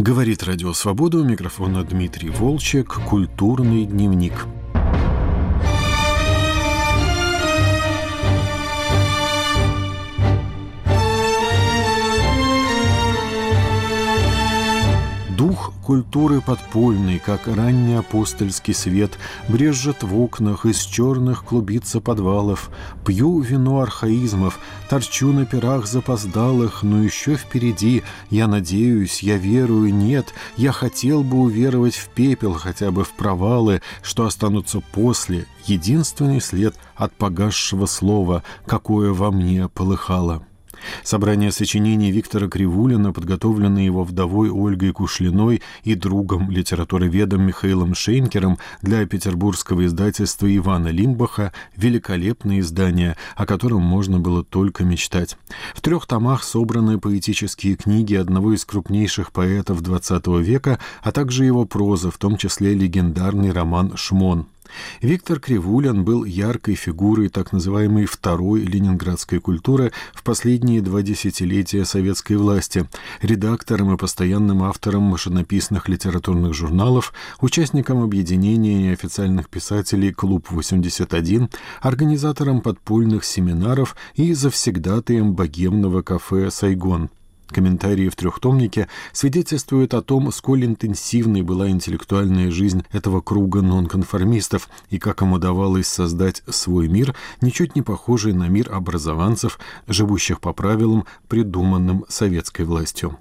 Говорит Радио Свобода, у микрофона Дмитрий Волчек, «Культурный дневник». Культуры подпольный, как ранний апостольский свет, брежет в окнах, из черных клубится подвалов. Пью вино архаизмов, торчу на пирах запоздалых, но еще впереди, я надеюсь, я верую, нет, я хотел бы уверовать в пепел, хотя бы в провалы, что останутся после, единственный след от погасшего слова, какое во мне полыхало. Собрание сочинений Виктора Кривулина, подготовленное его вдовой Ольгой Кушлиной и другом литературоведом Михаилом Шейнкером для петербургского издательства Ивана Лимбаха, великолепное издание, о котором можно было только мечтать. В трех томах собраны поэтические книги одного из крупнейших поэтов XX века, а также его проза, в том числе легендарный роман «Шмон». Виктор Кривулин был яркой фигурой так называемой второй ленинградской культуры в последние два десятилетия советской власти, редактором и постоянным автором машинописных литературных журналов, участником объединения неофициальных писателей «Клуб-81», организатором подпольных семинаров и завсегдатаем богемного кафе «Сайгон». Комментарии в трехтомнике свидетельствуют о том, сколь интенсивной была интеллектуальная жизнь этого круга нонконформистов и как им удавалось создать свой мир, ничуть не похожий на мир образованцев, живущих по правилам, придуманным советской властью.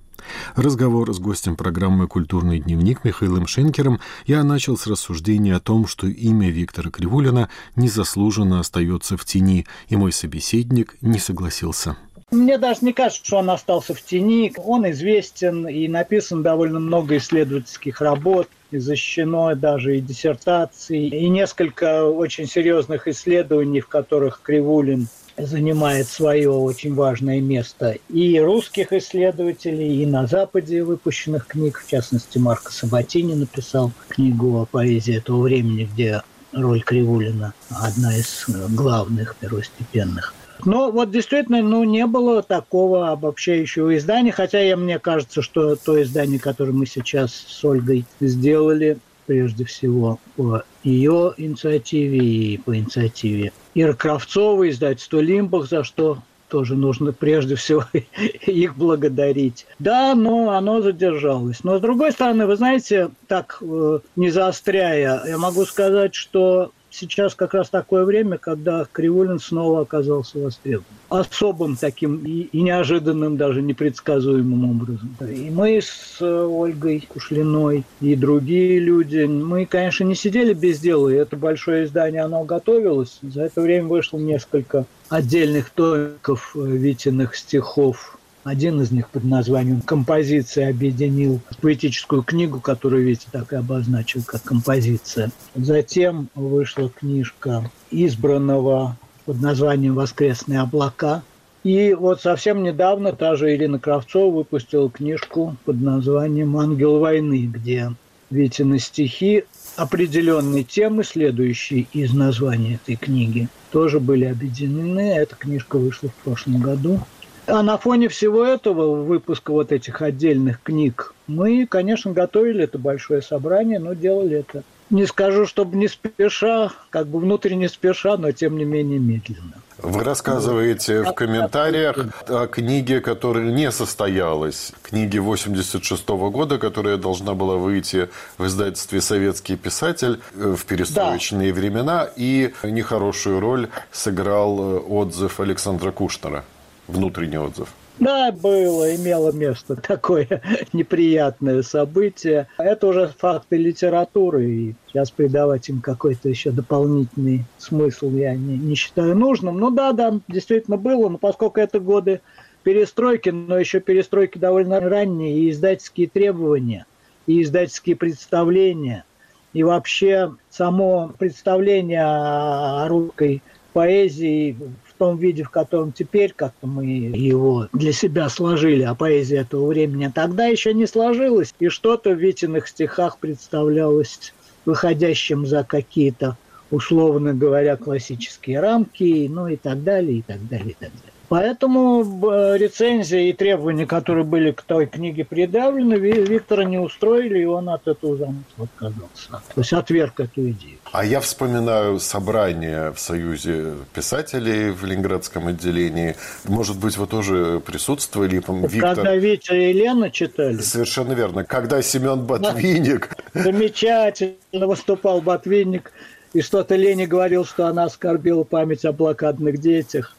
Разговор с гостем программы «Культурный дневник» Михаилом Шенкером я начал с рассуждения о том, что имя Виктора Кривулина незаслуженно остается в тени, и мой собеседник не согласился. Мне даже не кажется, что он остался в тени. Он известен и написан довольно много исследовательских работ, и защищено даже и диссертации, и несколько очень серьезных исследований, в которых Кривулин занимает свое очень важное место и русских исследователей, и на Западе выпущенных книг, в частности, Марко Саботини написал книгу о поэзии этого времени, где роль Кривулина одна из главных, первостепенных. Но вот действительно, ну, не было такого обобщающего издания, хотя я, мне кажется, что то издание, которое мы сейчас с Ольгой сделали, прежде всего по ее инициативе и по инициативе Ира Кравцова, издательство «Лимбах», за что тоже нужно прежде всего их благодарить. Да, но оно задержалось. Но с другой стороны, вы знаете, так э, не заостряя, я могу сказать, что сейчас как раз такое время, когда Кривулин снова оказался востребован. Особым таким и, и неожиданным, даже непредсказуемым образом. И мы с Ольгой Кушлиной и другие люди, мы, конечно, не сидели без дела, и это большое издание, оно готовилось. За это время вышло несколько отдельных томиков Витиных стихов один из них под названием «Композиция» объединил поэтическую книгу, которую Витя так и обозначил как композиция. Затем вышла книжка избранного под названием «Воскресные облака». И вот совсем недавно та же Ирина Кравцова выпустила книжку под названием «Ангел войны», где Витины стихи определенные темы, следующие из названия этой книги, тоже были объединены. Эта книжка вышла в прошлом году. А на фоне всего этого, выпуска вот этих отдельных книг, мы, конечно, готовили это большое собрание, но делали это не скажу, чтобы не спеша, как бы внутренне спеша, но тем не менее медленно. Вы рассказываете в комментариях о книге, которая не состоялась. Книге 86 -го года, которая должна была выйти в издательстве «Советский писатель» в перестроечные да. времена. И нехорошую роль сыграл отзыв Александра Кушнера внутренний отзыв. Да, было, имело место такое неприятное событие. Это уже факты литературы, и сейчас придавать им какой-то еще дополнительный смысл я не, не считаю нужным. Ну да, да, действительно было, но поскольку это годы перестройки, но еще перестройки довольно ранние, и издательские требования, и издательские представления, и вообще само представление о русской поэзии том виде, в котором теперь как-то мы его для себя сложили, а поэзия этого времени тогда еще не сложилась, и что-то в Витиных стихах представлялось выходящим за какие-то, условно говоря, классические рамки, ну и так далее, и так далее, и так далее. Поэтому э, рецензии и требования, которые были к той книге предъявлены, Виктора не устроили, и он от этого замысла отказался. То есть отверг эту идею. А я вспоминаю собрание в Союзе писателей в Ленинградском отделении. Может быть, вы тоже присутствовали? Виктор... Когда Витя и Лена читали. Совершенно верно. Когда Семен Ботвинник... Замечательно выступал Ботвинник. И что-то Лене говорил, что она оскорбила память о блокадных детях.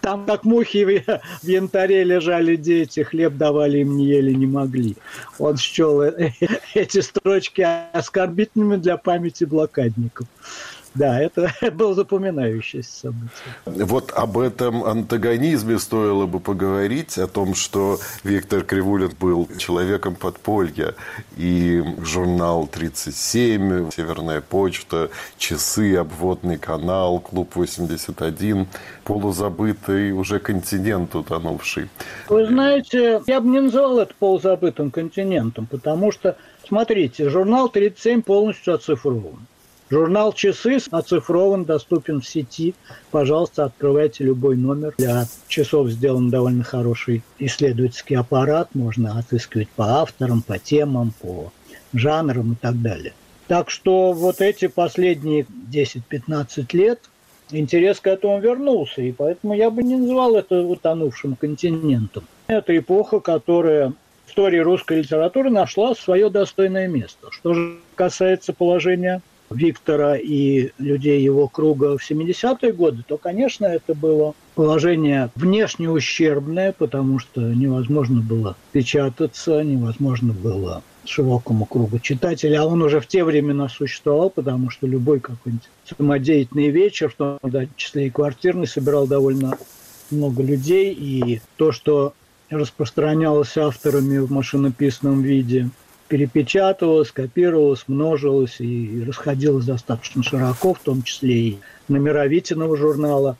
Там как мухи в янтаре лежали дети, хлеб давали им не ели, не могли. Он счел э, эти строчки оскорбительными для памяти блокадников. Да, это было запоминающееся событие. Вот об этом антагонизме стоило бы поговорить, о том, что Виктор Кривулин был человеком подполья, и журнал «37», «Северная почта», «Часы», «Обводный канал», «Клуб 81», полузабытый уже континент утонувший. Вы знаете, я бы не называл это полузабытым континентом, потому что, смотрите, журнал «37» полностью оцифрован. Журнал «Часы» оцифрован, доступен в сети. Пожалуйста, открывайте любой номер. Для часов сделан довольно хороший исследовательский аппарат. Можно отыскивать по авторам, по темам, по жанрам и так далее. Так что вот эти последние 10-15 лет интерес к этому вернулся. И поэтому я бы не называл это утонувшим континентом. Это эпоха, которая в истории русской литературы нашла свое достойное место. Что же касается положения Виктора и людей его круга в 70-е годы, то, конечно, это было положение внешне ущербное, потому что невозможно было печататься, невозможно было широкому кругу читателей, а он уже в те времена существовал, потому что любой какой-нибудь самодеятельный вечер, в том числе и квартирный, собирал довольно много людей, и то, что распространялось авторами в машинописном виде, перепечатывалось, копировалось, множилось и расходилось достаточно широко, в том числе и номера Витиного журнала,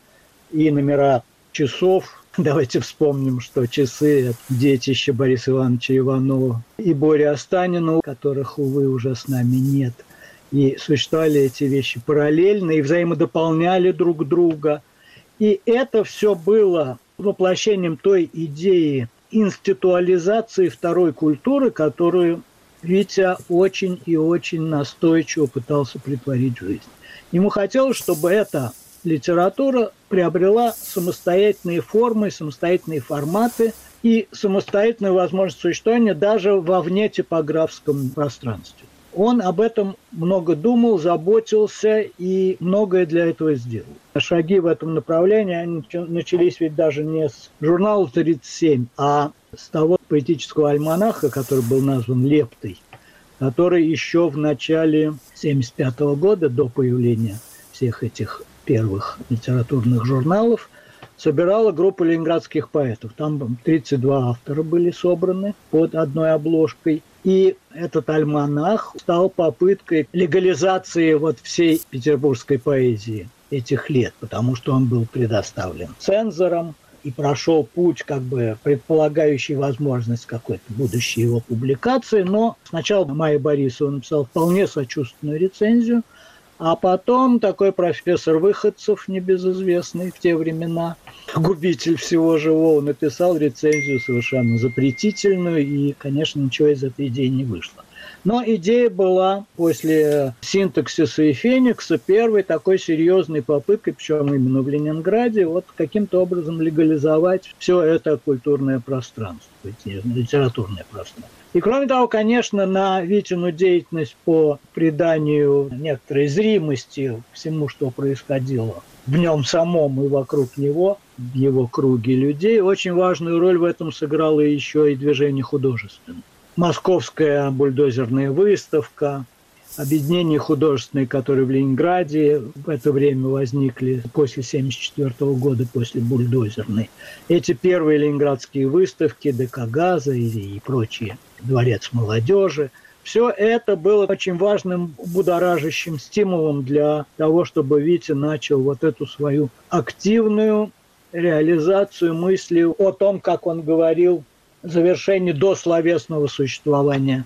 и номера часов. Давайте вспомним, что часы – детище Бориса Ивановича Иванова и Боря Останина, которых, увы, уже с нами нет. И существовали эти вещи параллельно и взаимодополняли друг друга. И это все было воплощением той идеи институализации второй культуры, которую Витя очень и очень настойчиво пытался притворить жизнь. Ему хотелось, чтобы эта литература приобрела самостоятельные формы, самостоятельные форматы и самостоятельную возможность существования даже во вне типографском пространстве. Он об этом много думал, заботился и многое для этого сделал. Шаги в этом направлении они начались ведь даже не с журнала «37», а с того поэтического альманаха, который был назван «Лептой», который еще в начале 1975 года, до появления всех этих первых литературных журналов, собирала группа ленинградских поэтов. Там 32 автора были собраны под одной обложкой. И этот альманах стал попыткой легализации вот всей петербургской поэзии этих лет, потому что он был предоставлен цензором, и прошел путь, как бы предполагающий возможность какой-то будущей его публикации, но сначала Майя Борисова написал вполне сочувственную рецензию, а потом такой профессор Выходцев, небезызвестный в те времена, губитель всего живого, написал рецензию совершенно запретительную, и, конечно, ничего из этой идеи не вышло. Но идея была после синтаксиса и феникса первой такой серьезной попыткой, причем именно в Ленинграде, вот каким-то образом легализовать все это культурное пространство, литературное пространство. И кроме того, конечно, на Витину деятельность по приданию некоторой зримости всему, что происходило в нем самом и вокруг него, в его круге людей, очень важную роль в этом сыграло еще и движение художественное. Московская бульдозерная выставка, объединения художественные, которые в Ленинграде в это время возникли после 1974 года, после бульдозерной. Эти первые ленинградские выставки, ДК «Газа» и, и прочие, Дворец молодежи, все это было очень важным будоражащим стимулом для того, чтобы Витя начал вот эту свою активную реализацию мысли о том, как он говорил, завершение дословесного существования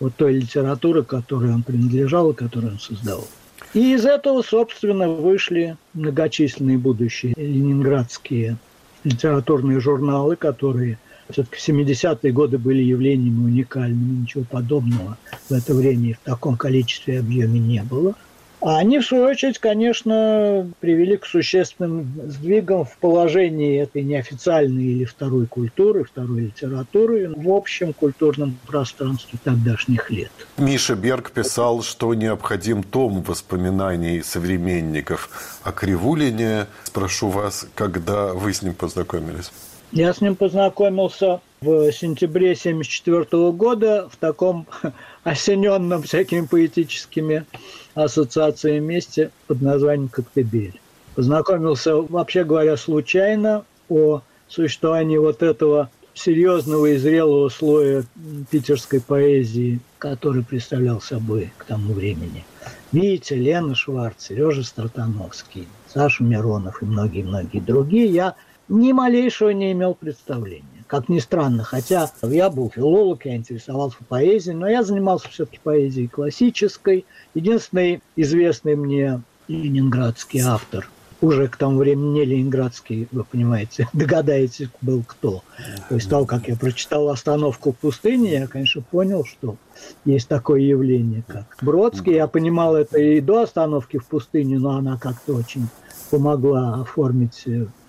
вот той литературы, которой он принадлежал и которую он создавал. И из этого, собственно, вышли многочисленные будущие ленинградские литературные журналы, которые все-таки в 70-е годы были явлениями уникальными, ничего подобного в это время и в таком количестве и объеме не было – а они, в свою очередь, конечно, привели к существенным сдвигам в положении этой неофициальной или второй культуры, второй литературы в общем культурном пространстве тогдашних лет. Миша Берг писал, что необходим том воспоминаний современников о Кривулине. Спрошу вас, когда вы с ним познакомились? Я с ним познакомился в сентябре 1974 года в таком осененном всякими поэтическими ассоциациями месте под названием «Коктебель». Познакомился, вообще говоря, случайно о существовании вот этого серьезного и зрелого слоя питерской поэзии, который представлял собой к тому времени. Витя, Лена Шварц, Сережа Стратановский, Саша Миронов и многие-многие другие. Я ни малейшего не имел представления. Как ни странно, хотя я был филолог, я интересовался поэзией, но я занимался все-таки поэзией классической. Единственный известный мне ленинградский автор, уже к тому времени не ленинградский, вы понимаете, догадаетесь, был кто. То есть того, как я прочитал «Остановку в пустыне», я, конечно, понял, что есть такое явление, как Бродский. Я понимал это и до «Остановки в пустыне», но она как-то очень помогла оформить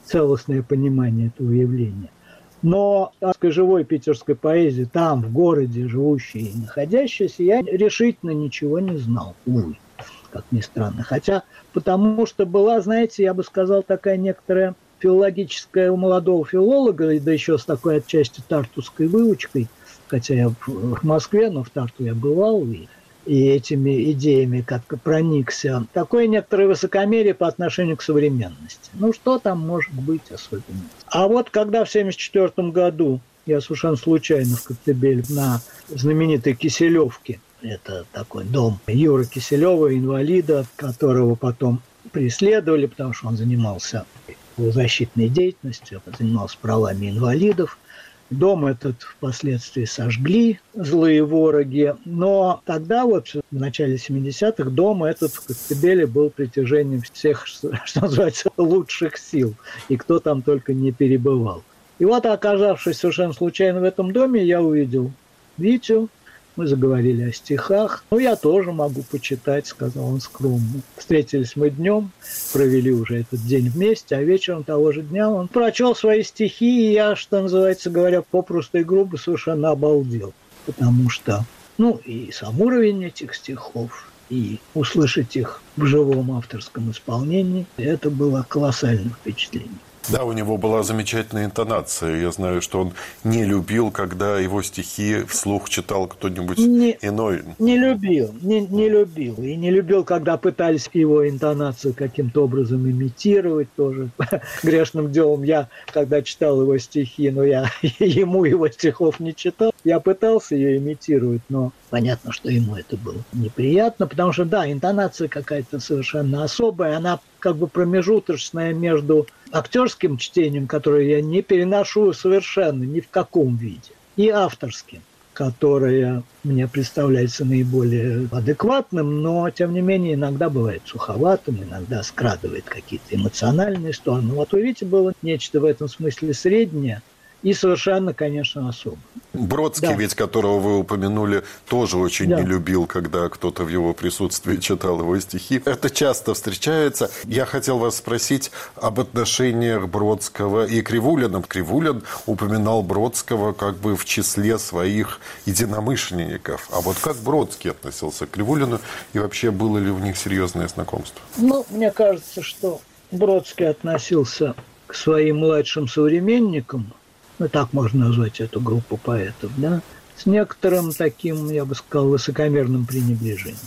целостное понимание этого явления. Но живой питерской поэзии, там, в городе, живущей и находящейся, я решительно ничего не знал, увы, как ни странно. Хотя, потому что была, знаете, я бы сказал, такая некоторая филологическая у молодого филолога, да еще с такой отчасти тартусской выучкой, хотя я в Москве, но в Тарту я бывал, и и этими идеями как проникся. Такое некоторое высокомерие по отношению к современности. Ну, что там может быть особенно? А вот когда в 1974 году я совершенно случайно в Коктебеле на знаменитой Киселевке, это такой дом Юры Киселева, инвалида, которого потом преследовали, потому что он занимался защитной деятельностью, занимался правами инвалидов – Дом этот впоследствии сожгли злые вороги, но тогда вот в начале 70-х дом этот в Коктебеле был притяжением всех, что называется, лучших сил, и кто там только не перебывал. И вот, оказавшись совершенно случайно в этом доме, я увидел Витю, мы заговорили о стихах. Ну, я тоже могу почитать, сказал он скромно. Встретились мы днем, провели уже этот день вместе, а вечером того же дня он прочел свои стихи, и я, что называется говоря, попросту и грубо совершенно обалдел. Потому что, ну, и сам уровень этих стихов, и услышать их в живом авторском исполнении, это было колоссальным впечатлением. Да, у него была замечательная интонация. Я знаю, что он не любил, когда его стихи вслух читал кто-нибудь не, иной. Не любил, не, не любил. И не любил, когда пытались его интонацию каким-то образом имитировать тоже. Грешным делом я, когда читал его стихи, но я ему его стихов не читал, я пытался ее имитировать, но понятно, что ему это было неприятно, потому что, да, интонация какая-то совершенно особая, она как бы промежуточная между актерским чтением, которое я не переношу совершенно ни в каком виде, и авторским которое мне представляется наиболее адекватным, но, тем не менее, иногда бывает суховатым, иногда скрадывает какие-то эмоциональные стороны. Вот у Вити было нечто в этом смысле среднее – и совершенно, конечно, особо. Бродский, да. ведь которого вы упомянули, тоже очень да. не любил, когда кто-то в его присутствии читал его стихи. Это часто встречается. Я хотел вас спросить об отношениях Бродского и Кривулина. Кривулин упоминал Бродского как бы в числе своих единомышленников. А вот как Бродский относился к Кривулину и вообще было ли у них серьезное знакомство? Ну, мне кажется, что Бродский относился к своим младшим современникам ну так можно назвать эту группу поэтов, да, с некоторым таким, я бы сказал, высокомерным пренебрежением.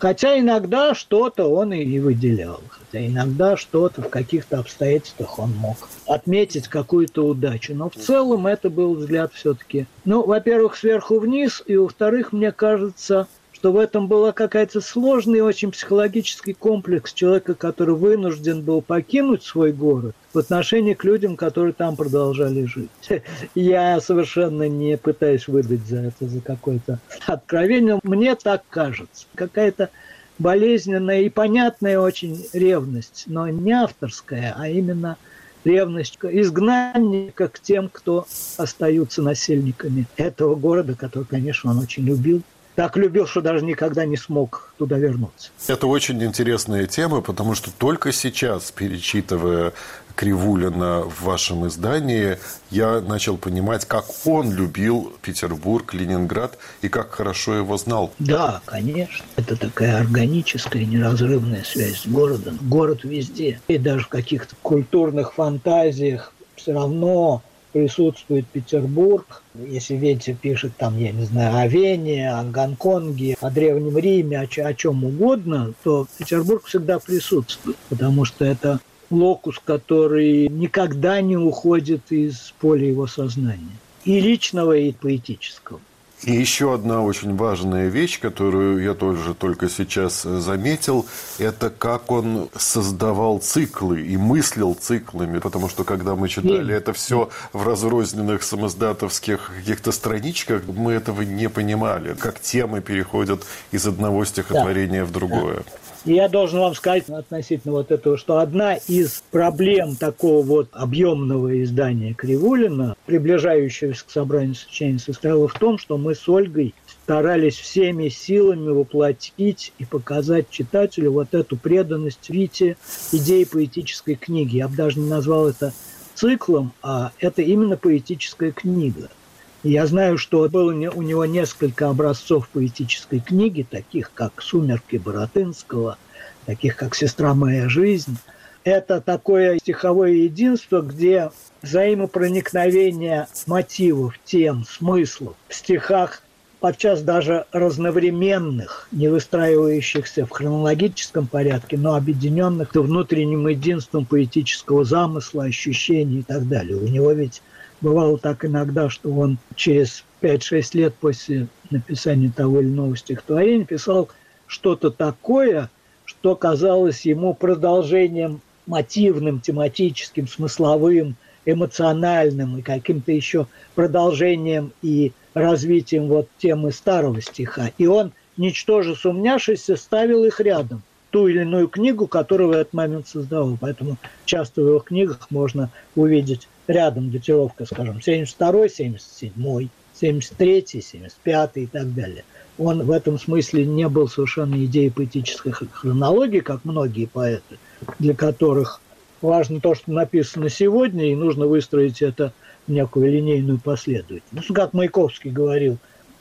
Хотя иногда что-то он и выделял, хотя иногда что-то в каких-то обстоятельствах он мог отметить какую-то удачу. Но в целом это был взгляд все-таки, ну, во-первых, сверху вниз, и во-вторых, мне кажется, что в этом была какая-то сложный очень психологический комплекс человека, который вынужден был покинуть свой город в отношении к людям, которые там продолжали жить. Я совершенно не пытаюсь выдать за это за какое-то откровение. Мне так кажется. Какая-то болезненная и понятная очень ревность, но не авторская, а именно ревность изгнанника к тем, кто остаются насельниками этого города, который, конечно, он очень любил так любил, что даже никогда не смог туда вернуться. Это очень интересная тема, потому что только сейчас, перечитывая Кривулина в вашем издании, я начал понимать, как он любил Петербург, Ленинград и как хорошо его знал. Да, конечно. Это такая органическая, неразрывная связь с городом. Город везде. И даже в каких-то культурных фантазиях все равно присутствует Петербург. Если Венти пишет там, я не знаю, о Вене, о Гонконге, о Древнем Риме, о, о чем угодно, то Петербург всегда присутствует, потому что это локус, который никогда не уходит из поля его сознания. И личного, и поэтического. И еще одна очень важная вещь, которую я тоже только сейчас заметил, это как он создавал циклы и мыслил циклами, потому что когда мы читали это все в разрозненных самоздатовских каких-то страничках, мы этого не понимали, как темы переходят из одного стихотворения да. в другое. Да. И я должен вам сказать относительно вот этого, что одна из проблем такого вот объемного издания Кривулина, приближающегося к собранию сочинений, состояла в том, что мы с Ольгой старались всеми силами воплотить и показать читателю вот эту преданность Вите идеи поэтической книги. Я бы даже не назвал это циклом, а это именно поэтическая книга – я знаю, что было у него несколько образцов поэтической книги, таких как «Сумерки» Боротынского, таких как «Сестра моя жизнь». Это такое стиховое единство, где взаимопроникновение мотивов, тем, смыслов в стихах подчас даже разновременных, не выстраивающихся в хронологическом порядке, но объединенных внутренним единством поэтического замысла, ощущений и так далее. У него ведь Бывало так иногда, что он через 5-6 лет после написания того или иного стихотворения писал что-то такое, что казалось ему продолжением мотивным, тематическим, смысловым, эмоциональным и каким-то еще продолжением и развитием вот темы старого стиха. И он, ничтоже сумняшися, ставил их рядом ту или иную книгу, которую в этот момент создавал. Поэтому часто в его книгах можно увидеть рядом датировка, скажем, 72-й, 77-й, 73-й, 75-й и так далее. Он в этом смысле не был совершенно идеей поэтической хронологии, как многие поэты, для которых важно то, что написано сегодня, и нужно выстроить это в некую линейную последовательность. Ну, как Маяковский говорил,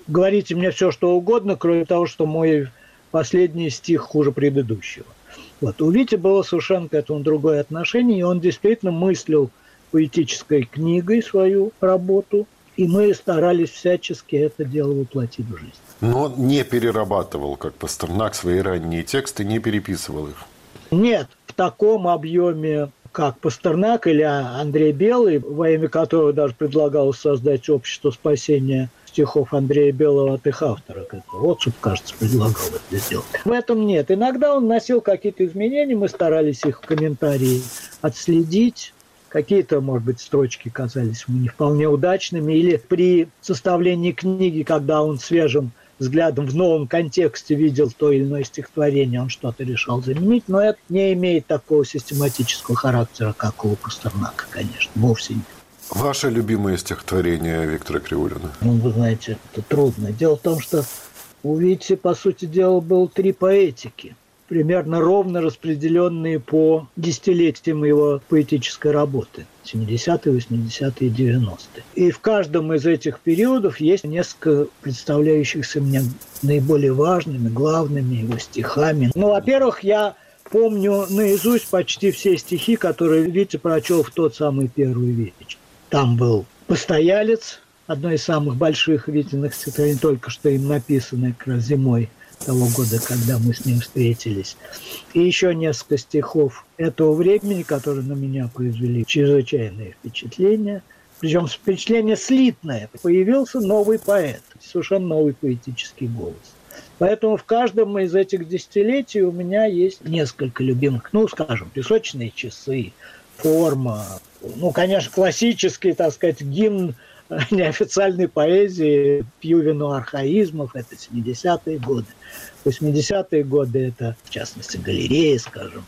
говорите мне все, что угодно, кроме того, что мой последний стих хуже предыдущего. Вот. У Вити было совершенно к этому другое отношение, и он действительно мыслил поэтической книгой свою работу, и мы старались всячески это дело воплотить в жизнь. Но не перерабатывал, как Пастернак, свои ранние тексты, не переписывал их? Нет, в таком объеме, как Пастернак или Андрей Белый, во имя которого даже предлагалось создать общество спасения стихов Андрея Белого от их автора. Вот, что кажется, предлагал это сделать. В этом нет. Иногда он носил какие-то изменения, мы старались их в комментарии отследить, Какие-то, может быть, строчки казались ему не вполне удачными. Или при составлении книги, когда он свежим взглядом в новом контексте видел то или иное стихотворение, он что-то решал заменить, но это не имеет такого систематического характера, как у Пастернака, конечно, вовсе нет. Ваше любимое стихотворение Виктора Кривулина? Ну, вы знаете, это трудно. Дело в том, что у Вити, по сути дела, было три поэтики примерно ровно распределенные по десятилетиям его поэтической работы. 70-е, 80-е, 90-е. И в каждом из этих периодов есть несколько представляющихся мне наиболее важными, главными его стихами. Ну, во-первых, я помню наизусть почти все стихи, которые Витя прочел в тот самый первый вечер. Там был «Постоялец», одно из самых больших Витиных стихотворений, только что им написанное как раз зимой того года, когда мы с ним встретились. И еще несколько стихов этого времени, которые на меня произвели чрезвычайное впечатление. Причем впечатление слитное. Появился новый поэт, совершенно новый поэтический голос. Поэтому в каждом из этих десятилетий у меня есть несколько любимых, ну, скажем, песочные часы, форма, ну, конечно, классический, так сказать, гимн неофициальной поэзии, пью вино архаизмов, это 70-е годы. 80-е годы это, в частности, галерея, скажем.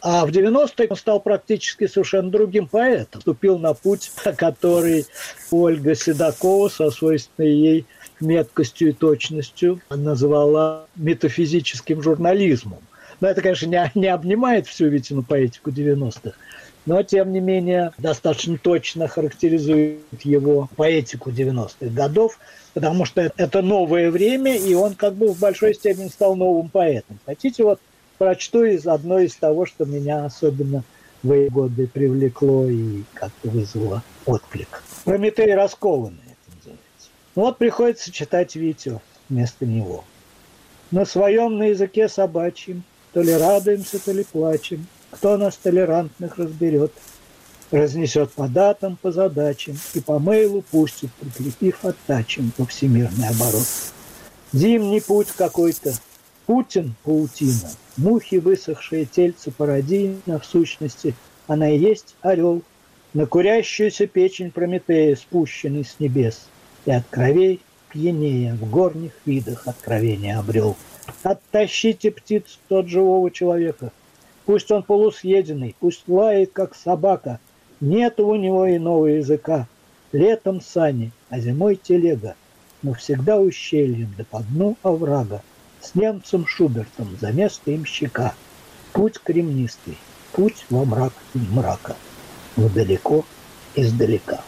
А в 90-е он стал практически совершенно другим поэтом. Вступил на путь, который Ольга Седокова со свойственной ей меткостью и точностью назвала метафизическим журнализмом. Но это, конечно, не, не обнимает всю Витину поэтику 90-х, но, тем не менее, достаточно точно характеризует его поэтику 90-х годов, потому что это новое время, и он как бы в большой степени стал новым поэтом. Хотите, вот прочту из одной из того, что меня особенно в эти годы привлекло и как-то вызвало отклик. «Прометей раскованный» это называется. Вот приходится читать Витю вместо него. На своем на языке собачьем то ли радуемся, то ли плачем. Кто нас толерантных разберет? Разнесет по датам, по задачам и по мейлу пустит, прикрепив оттачем по всемирный оборот. Зимний путь какой-то, Путин – паутина, мухи высохшие тельце пародийно, в сущности, она и есть орел, на курящуюся печень Прометея, спущенный с небес, и от кровей пьянее в горних видах откровения обрел. Оттащите птиц от живого человека – Пусть он полусъеденный, пусть лает, как собака. Нет у него иного языка. Летом сани, а зимой телега. Но всегда ущельем, да по дну оврага. С немцем Шубертом за место им щека. Путь кремнистый, путь во мрак и мрака. Но далеко издалека.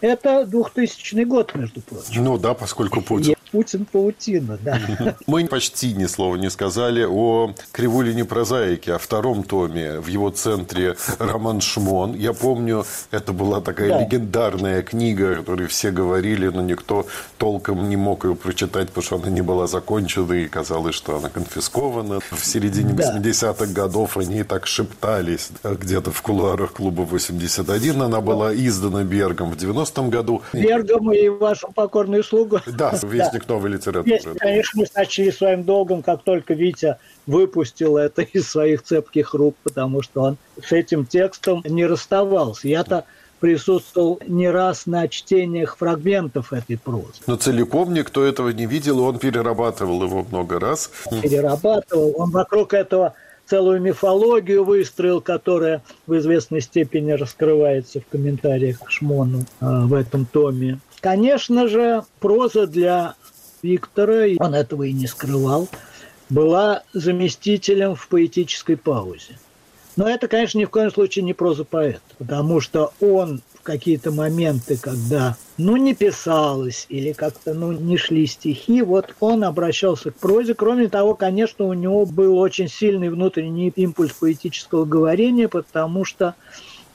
Это 2000 год, между прочим. Ну да, поскольку Путин. Путин паутина, да. Мы почти ни слова не сказали о Кривулине прозаике, о втором томе. В его центре роман Шмон. Я помню, это была такая да. легендарная книга, о которой все говорили, но никто толком не мог ее прочитать, потому что она не была закончена, и казалось, что она конфискована. В середине да. 80-х годов они так шептались где-то в кулуарах клуба 81. Она была издана Бергом в 90-м году. Бергом и вашу покорную слугу. Да, вестник к новой литературе. Есть, конечно, мы сочли своим долгом, как только Витя выпустил это из своих цепких рук, потому что он с этим текстом не расставался. Я-то присутствовал не раз на чтениях фрагментов этой прозы. Но целиком никто этого не видел, он перерабатывал его много раз. Перерабатывал. Он вокруг этого целую мифологию выстроил, которая в известной степени раскрывается в комментариях к Шмону э, в этом томе. Конечно же, проза для Виктора, он этого и не скрывал, была заместителем в поэтической паузе. Но это, конечно, ни в коем случае не проза поэта, потому что он в какие-то моменты, когда ну не писалось или как-то ну не шли стихи, вот он обращался к прозе. Кроме того, конечно, у него был очень сильный внутренний импульс поэтического говорения, потому что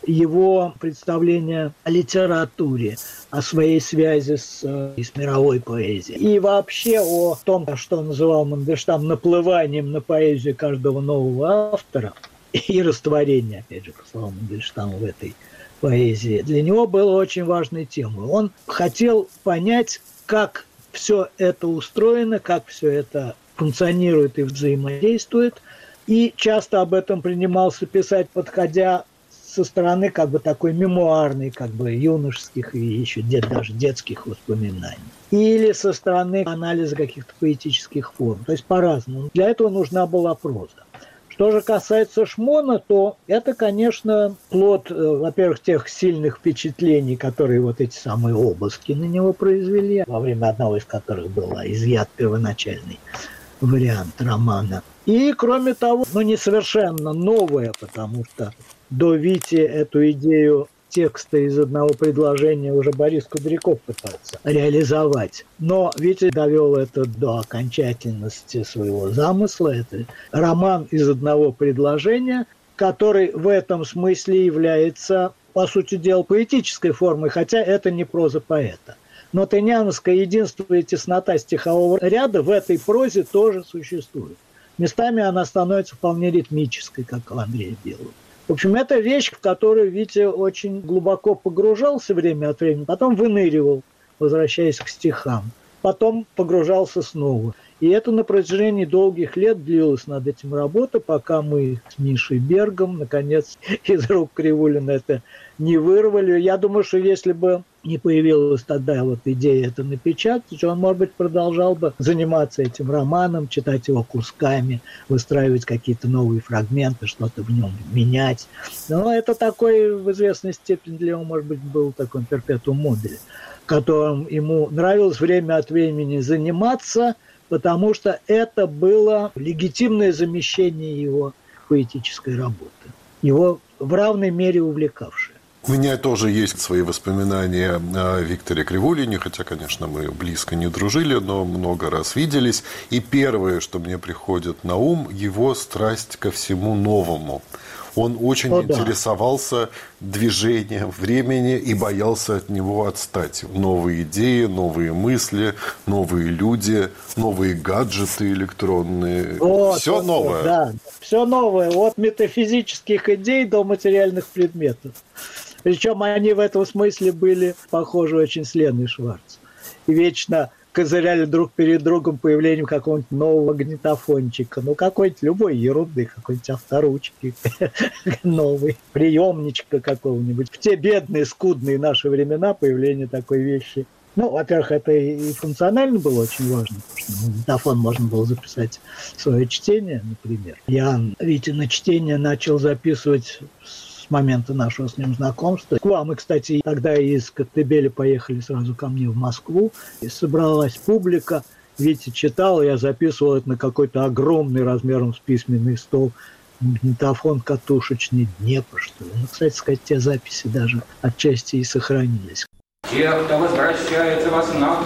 его представление о литературе, о своей связи с, э, с мировой поэзией. И вообще о том, что называл Мандельштам наплыванием на поэзию каждого нового автора и растворение, опять же, по словам Мандельштама, в этой поэзии. Для него было очень важной темой. Он хотел понять, как все это устроено, как все это функционирует и взаимодействует. И часто об этом принимался писать, подходя со стороны как бы такой мемуарной, как бы юношеских и еще дет, даже детских воспоминаний. Или со стороны анализа каких-то поэтических форм. То есть по-разному. Для этого нужна была проза. Что же касается Шмона, то это, конечно, плод, э, во-первых, тех сильных впечатлений, которые вот эти самые обыски на него произвели, во время одного из которых был изъят первоначальный вариант романа. И, кроме того, ну, не совершенно новое, потому что до Вити эту идею текста из одного предложения уже Борис Кудряков пытался реализовать. Но Витя довел это до окончательности своего замысла. Это роман из одного предложения, который в этом смысле является, по сути дела, поэтической формой, хотя это не проза поэта. Но Тыняновское единство и теснота стихового ряда в этой прозе тоже существует. Местами она становится вполне ритмической, как у Андрея Белого. В общем, это вещь, в которую Витя очень глубоко погружался время от времени, потом выныривал, возвращаясь к стихам. Потом погружался снова. И это на протяжении долгих лет длилась над этим работа, пока мы с Мишей Бергом, наконец, из рук Кривулина это не вырвали. Я думаю, что если бы не появилась тогда вот идея это напечатать, он, может быть, продолжал бы заниматься этим романом, читать его кусками, выстраивать какие-то новые фрагменты, что-то в нем менять. Но это такой, в известной степени для него, может быть, был такой перпетум мобили, которым ему нравилось время от времени заниматься, потому что это было легитимное замещение его поэтической работы, его в равной мере увлекавшее. У меня тоже есть свои воспоминания о Викторе Кривулине, хотя, конечно, мы близко не дружили, но много раз виделись. И первое, что мне приходит на ум, его страсть ко всему новому. Он очень О, интересовался да. движением времени и боялся от него отстать. Новые идеи, новые мысли, новые люди, новые гаджеты электронные. Вот, все вот, новое. Да, все новое. От метафизических идей до материальных предметов. Причем они в этом смысле были похожи очень с Леной Шварц. И вечно козыряли друг перед другом появлением какого-нибудь нового магнитофончика. Ну, какой-нибудь любой ерунды, какой-нибудь авторучки новый, приемничка какого-нибудь. В те бедные, скудные наши времена появление такой вещи ну, во-первых, это и функционально было очень важно, потому что магнитофон можно было записать свое чтение, например. Я, видите, на чтение начал записывать момента нашего с ним знакомства. А мы, кстати, тогда из Коктебеля поехали сразу ко мне в Москву, и собралась публика. Витя читал, я записывал это на какой-то огромный размером с письменный стол магнитофон катушечный Днепр, что ли. Ну, кстати сказать, те записи даже отчасти и сохранились. Те, кто возвращается во снах,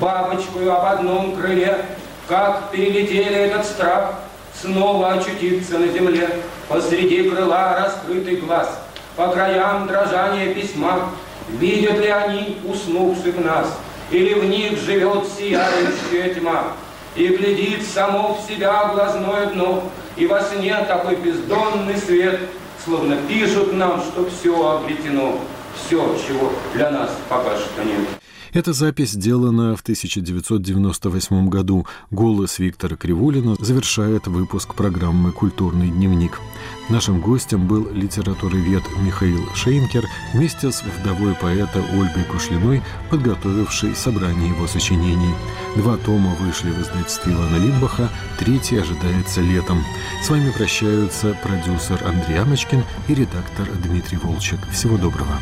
бабочкою об одном крыле, как перелетели этот страх, снова очутиться на земле, посреди крыла раскрытый глаз, по краям дрожания письма, видят ли они уснувших нас, или в них живет сияющая тьма, и глядит само в себя глазное дно, и во сне такой бездонный свет, словно пишут нам, что все обретено, все, чего для нас пока что нет. Эта запись сделана в 1998 году. Голос Виктора Кривулина завершает выпуск программы «Культурный дневник». Нашим гостем был литературовед Михаил Шейнкер вместе с вдовой поэта Ольгой Кушлиной, подготовившей собрание его сочинений. Два тома вышли в издательстве Ивана Лимбаха, третий ожидается летом. С вами прощаются продюсер Андрей Амочкин и редактор Дмитрий Волчек. Всего доброго.